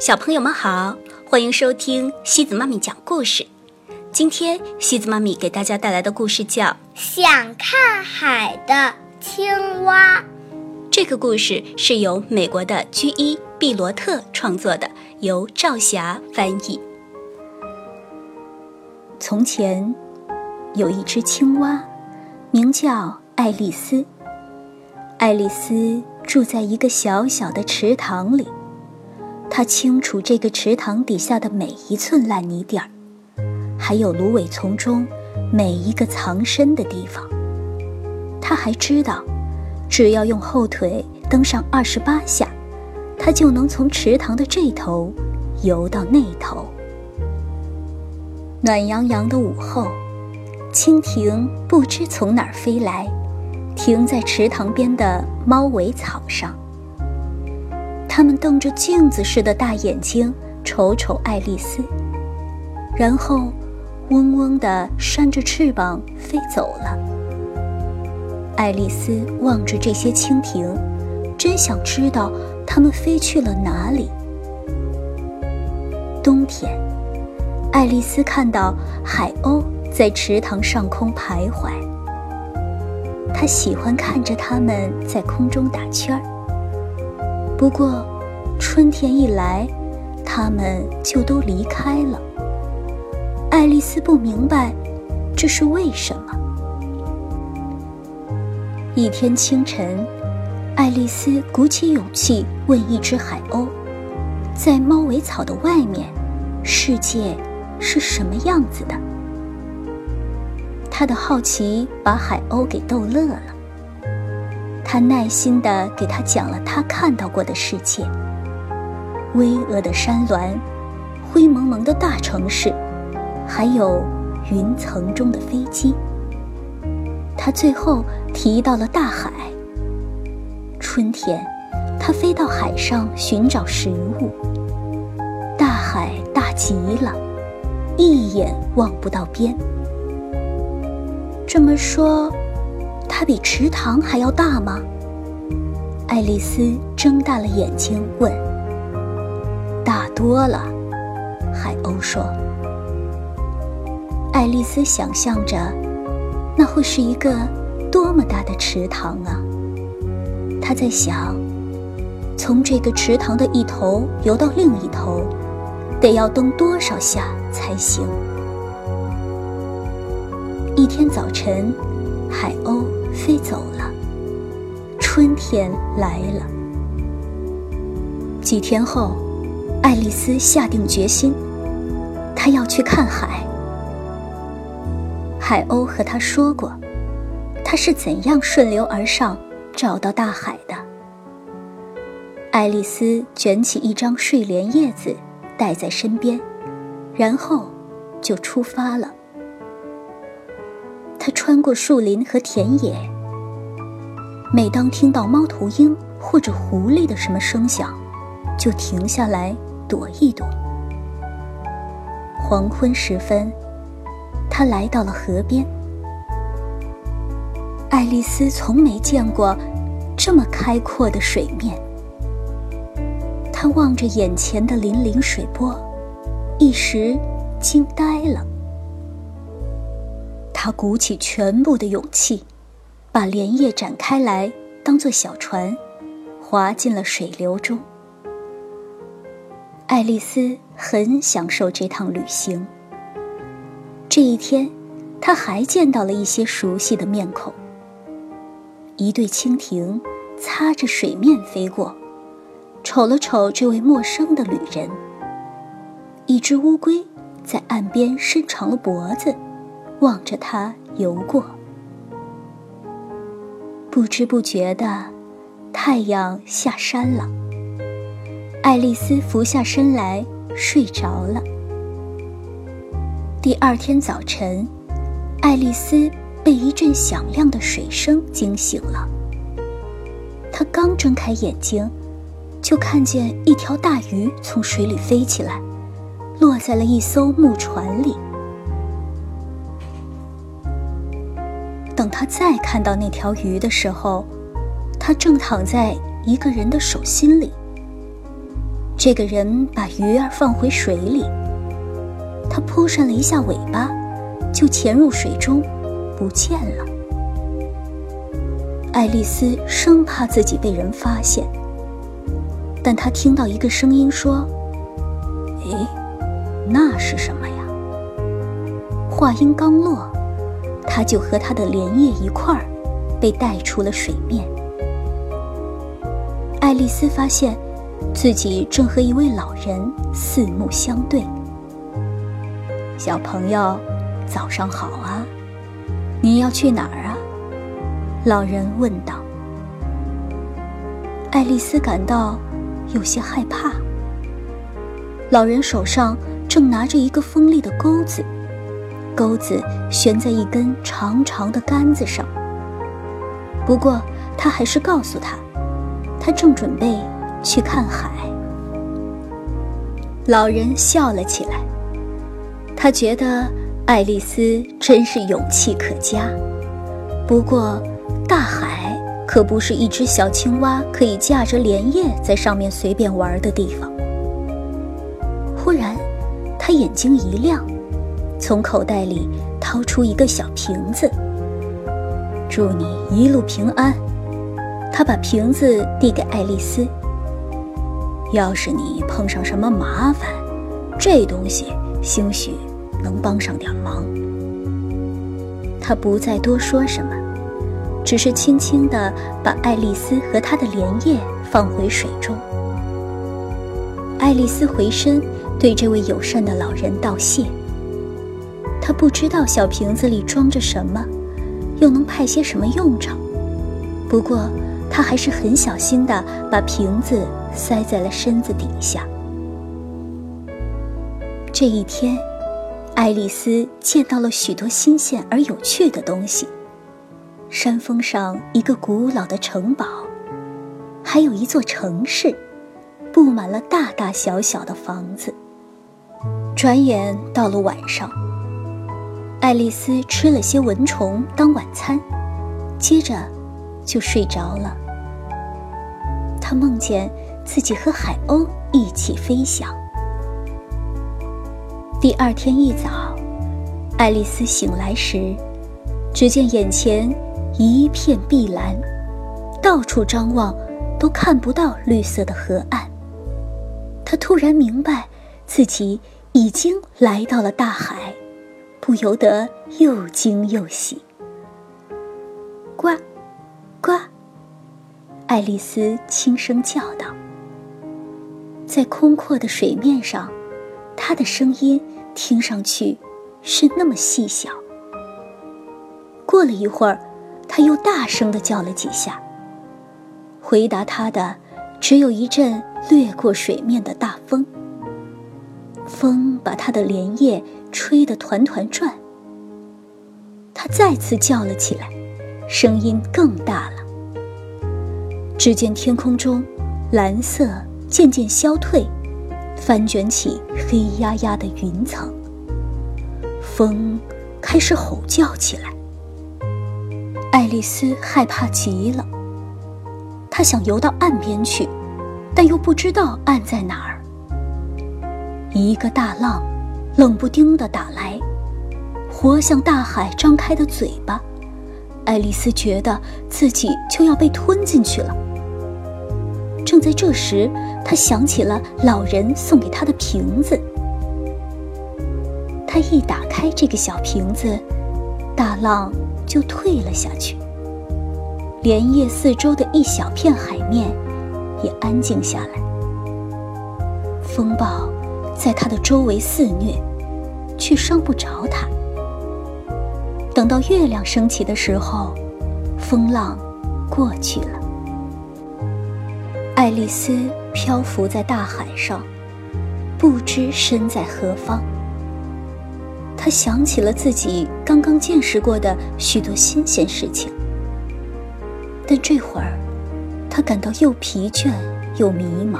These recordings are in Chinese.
小朋友们好，欢迎收听西子妈咪讲故事。今天西子妈咪给大家带来的故事叫《想看海的青蛙》。这个故事是由美国的居伊·毕罗特创作的，由赵霞翻译。从前，有一只青蛙，名叫爱丽丝。爱丽丝住在一个小小的池塘里。他清楚这个池塘底下的每一寸烂泥点儿，还有芦苇丛中每一个藏身的地方。他还知道，只要用后腿蹬上二十八下，他就能从池塘的这头游到那头。暖洋洋的午后，蜻蜓不知从哪儿飞来，停在池塘边的猫尾草上。他们瞪着镜子似的大眼睛瞅瞅爱丽丝，然后嗡嗡地扇着翅膀飞走了。爱丽丝望着这些蜻蜓，真想知道它们飞去了哪里。冬天，爱丽丝看到海鸥在池塘上空徘徊，她喜欢看着它们在空中打圈儿。不过，春天一来，他们就都离开了。爱丽丝不明白这是为什么。一天清晨，爱丽丝鼓起勇气问一只海鸥：“在猫尾草的外面，世界是什么样子的？”她的好奇把海鸥给逗乐了。他耐心地给他讲了他看到过的世界：巍峨的山峦，灰蒙蒙的大城市，还有云层中的飞机。他最后提到了大海。春天，他飞到海上寻找食物。大海大极了，一眼望不到边。这么说。它比池塘还要大吗？爱丽丝睁大了眼睛问。大多了，海鸥说。爱丽丝想象着，那会是一个多么大的池塘啊！她在想，从这个池塘的一头游到另一头，得要蹬多少下才行？一天早晨，海鸥。飞走了，春天来了。几天后，爱丽丝下定决心，她要去看海。海鸥和她说过，她是怎样顺流而上，找到大海的。爱丽丝卷起一张睡莲叶子，带在身边，然后就出发了。穿过树林和田野。每当听到猫头鹰或者狐狸的什么声响，就停下来躲一躲。黄昏时分，他来到了河边。爱丽丝从没见过这么开阔的水面。她望着眼前的粼粼水波，一时惊呆了。他鼓起全部的勇气，把莲叶展开来，当做小船，划进了水流中。爱丽丝很享受这趟旅行。这一天，她还见到了一些熟悉的面孔。一对蜻蜓擦着水面飞过，瞅了瞅这位陌生的旅人。一只乌龟在岸边伸长了脖子。望着它游过，不知不觉的，太阳下山了。爱丽丝俯下身来睡着了。第二天早晨，爱丽丝被一阵响亮的水声惊醒了。她刚睁开眼睛，就看见一条大鱼从水里飞起来，落在了一艘木船里。等他再看到那条鱼的时候，它正躺在一个人的手心里。这个人把鱼儿放回水里，他扑扇了一下尾巴，就潜入水中，不见了。爱丽丝生怕自己被人发现，但她听到一个声音说：“诶，那是什么呀？”话音刚落，他就和他的莲叶一块儿被带出了水面。爱丽丝发现。自己正和一位老人四目相对。小朋友，早上好啊！你要去哪儿啊？老人问道。爱丽丝感到有些害怕。老人手上正拿着一个锋利的钩子，钩子悬在一根长长的杆子上。不过，他还是告诉他，他正准备。去看海。老人笑了起来，他觉得爱丽丝真是勇气可嘉。不过，大海可不是一只小青蛙可以驾着莲叶在上面随便玩的地方。忽然，他眼睛一亮，从口袋里掏出一个小瓶子。祝你一路平安。他把瓶子递给爱丽丝。要是你碰上什么麻烦，这东西兴许能帮上点忙。他不再多说什么，只是轻轻地把爱丽丝和她的莲叶放回水中。爱丽丝回身对这位友善的老人道谢。他不知道小瓶子里装着什么，又能派些什么用场。不过，他还是很小心地把瓶子。塞在了身子底下。这一天，爱丽丝见到了许多新鲜而有趣的东西：山峰上一个古老的城堡，还有一座城市，布满了大大小小的房子。转眼到了晚上，爱丽丝吃了些蚊虫当晚餐，接着就睡着了。她梦见。自己和海鸥一起飞翔。第二天一早，爱丽丝醒来时，只见眼前一片碧蓝，到处张望都看不到绿色的河岸。她突然明白，自己已经来到了大海，不由得又惊又喜。呱，呱！爱丽丝轻声叫道。在空阔的水面上，他的声音听上去是那么细小。过了一会儿，他又大声地叫了几下。回答他的只有一阵掠过水面的大风。风把它的莲叶吹得团团转。他再次叫了起来，声音更大了。只见天空中，蓝色。渐渐消退，翻卷起黑压压的云层。风开始吼叫起来。爱丽丝害怕极了，她想游到岸边去，但又不知道岸在哪儿。一个大浪冷不丁地打来，活像大海张开的嘴巴。爱丽丝觉得自己就要被吞进去了。正在这时，她想起了老人送给她的瓶子。他一打开这个小瓶子，大浪就退了下去，莲叶四周的一小片海面也安静下来。风暴在他的周围肆虐，却伤不着他。等到月亮升起的时候，风浪过去了。爱丽丝漂浮在大海上，不知身在何方。她想起了自己刚刚见识过的许多新鲜事情，但这会儿，她感到又疲倦又迷茫，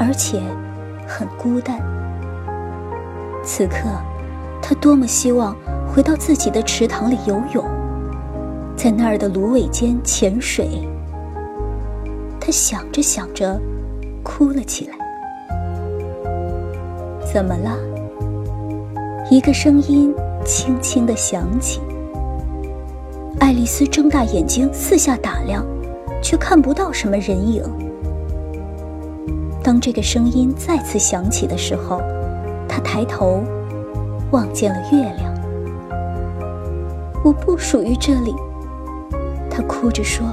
而且很孤单。此刻，他多么希望回到自己的池塘里游泳，在那儿的芦苇间潜水。他想着想着，哭了起来。怎么了？一个声音轻轻的响起。爱丽丝睁大眼睛四下打量，却看不到什么人影。当这个声音再次响起的时候，他抬头，望见了月亮。我不属于这里，他哭着说。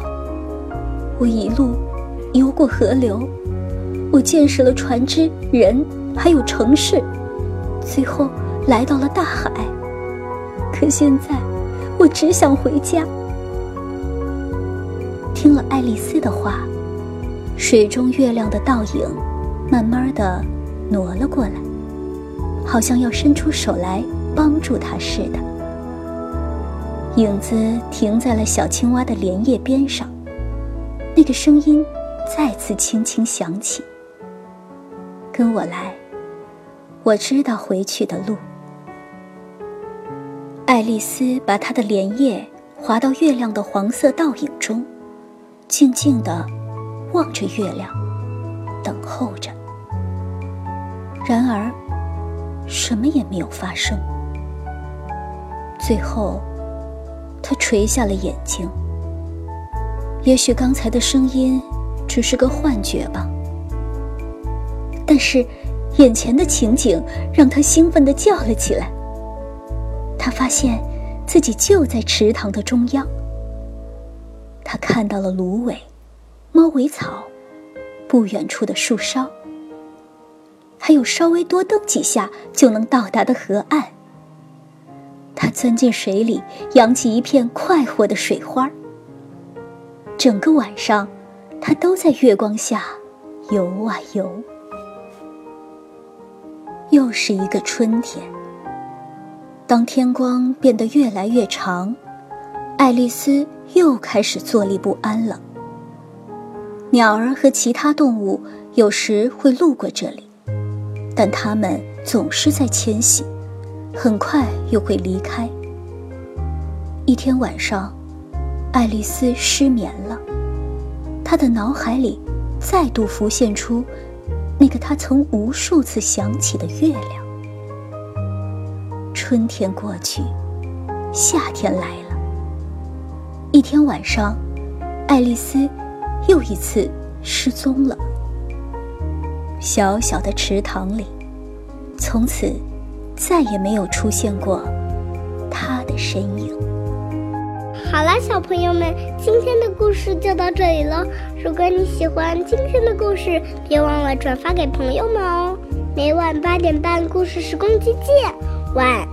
我一路游过河流，我见识了船只、人，还有城市，最后。来到了大海，可现在我只想回家。听了爱丽丝的话，水中月亮的倒影慢慢的挪了过来，好像要伸出手来帮助他似的。影子停在了小青蛙的莲叶边上，那个声音再次轻轻响起：“跟我来，我知道回去的路。”爱丽丝把她的莲叶滑到月亮的黄色倒影中，静静的望着月亮，等候着。然而，什么也没有发生。最后，他垂下了眼睛。也许刚才的声音只是个幻觉吧。但是，眼前的情景让他兴奋地叫了起来。他发现自己就在池塘的中央。他看到了芦苇、猫尾草，不远处的树梢，还有稍微多蹬几下就能到达的河岸。他钻进水里，扬起一片快活的水花。整个晚上，他都在月光下游啊游。又是一个春天。当天光变得越来越长，爱丽丝又开始坐立不安了。鸟儿和其他动物有时会路过这里，但它们总是在迁徙，很快又会离开。一天晚上，爱丽丝失眠了，她的脑海里再度浮现出那个她曾无数次想起的月亮。春天过去，夏天来了。一天晚上，爱丽丝又一次失踪了。小小的池塘里，从此再也没有出现过他的身影。好了，小朋友们，今天的故事就到这里了。如果你喜欢今天的故事，别忘了转发给朋友们哦。每晚八点半，故事时光机见，晚安。